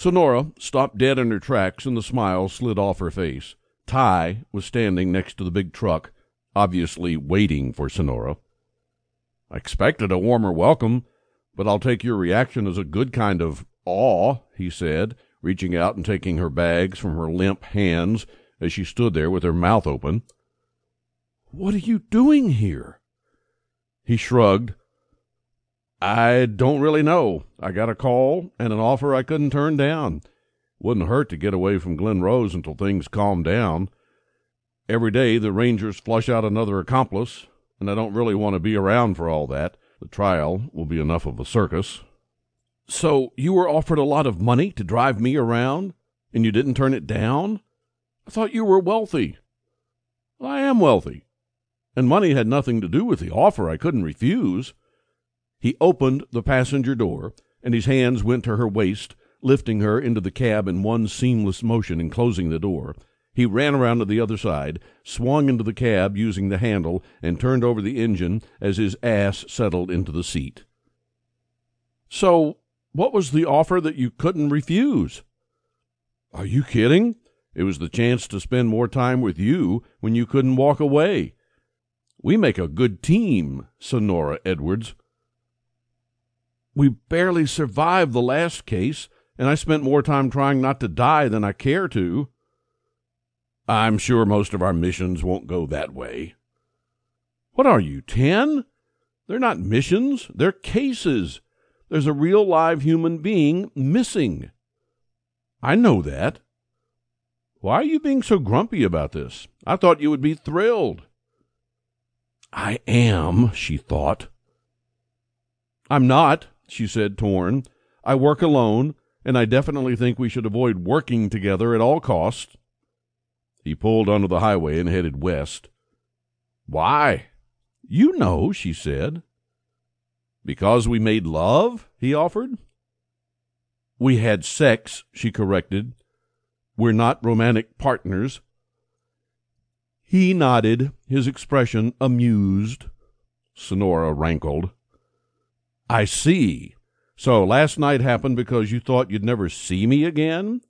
Sonora stopped dead in her tracks and the smile slid off her face. Ty was standing next to the big truck, obviously waiting for Sonora. I expected a warmer welcome, but I'll take your reaction as a good kind of awe, he said, reaching out and taking her bags from her limp hands as she stood there with her mouth open. What are you doing here? He shrugged. I don't really know. I got a call and an offer I couldn't turn down. Wouldn't hurt to get away from Glen Rose until things calm down. Every day the Rangers flush out another accomplice, and I don't really want to be around for all that. The trial will be enough of a circus. So you were offered a lot of money to drive me around, and you didn't turn it down? I thought you were wealthy. Well, I am wealthy, and money had nothing to do with the offer I couldn't refuse. He opened the passenger door, and his hands went to her waist, lifting her into the cab in one seamless motion and closing the door. He ran around to the other side, swung into the cab using the handle, and turned over the engine as his ass settled into the seat. So, what was the offer that you couldn't refuse? Are you kidding? It was the chance to spend more time with you when you couldn't walk away. We make a good team, Sonora Edwards. We barely survived the last case, and I spent more time trying not to die than I care to. I'm sure most of our missions won't go that way. What are you, ten? They're not missions, they're cases. There's a real live human being missing. I know that. Why are you being so grumpy about this? I thought you would be thrilled. I am, she thought. I'm not, she said, torn. I work alone, and I definitely think we should avoid working together at all costs. He pulled onto the highway and headed west. Why? You know, she said. Because we made love? he offered. We had sex, she corrected. We're not romantic partners. He nodded, his expression amused. Sonora rankled. I see. So last night happened because you thought you'd never see me again?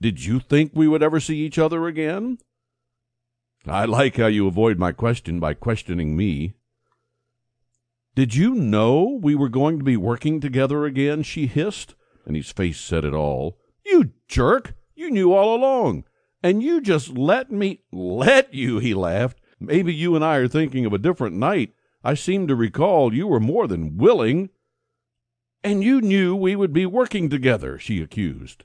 Did you think we would ever see each other again? I like how you avoid my question by questioning me. Did you know we were going to be working together again? she hissed, and his face said it all. You jerk! You knew all along. And you just let me. Let you, he laughed. Maybe you and I are thinking of a different night. I seem to recall you were more than willing. And you knew we would be working together, she accused.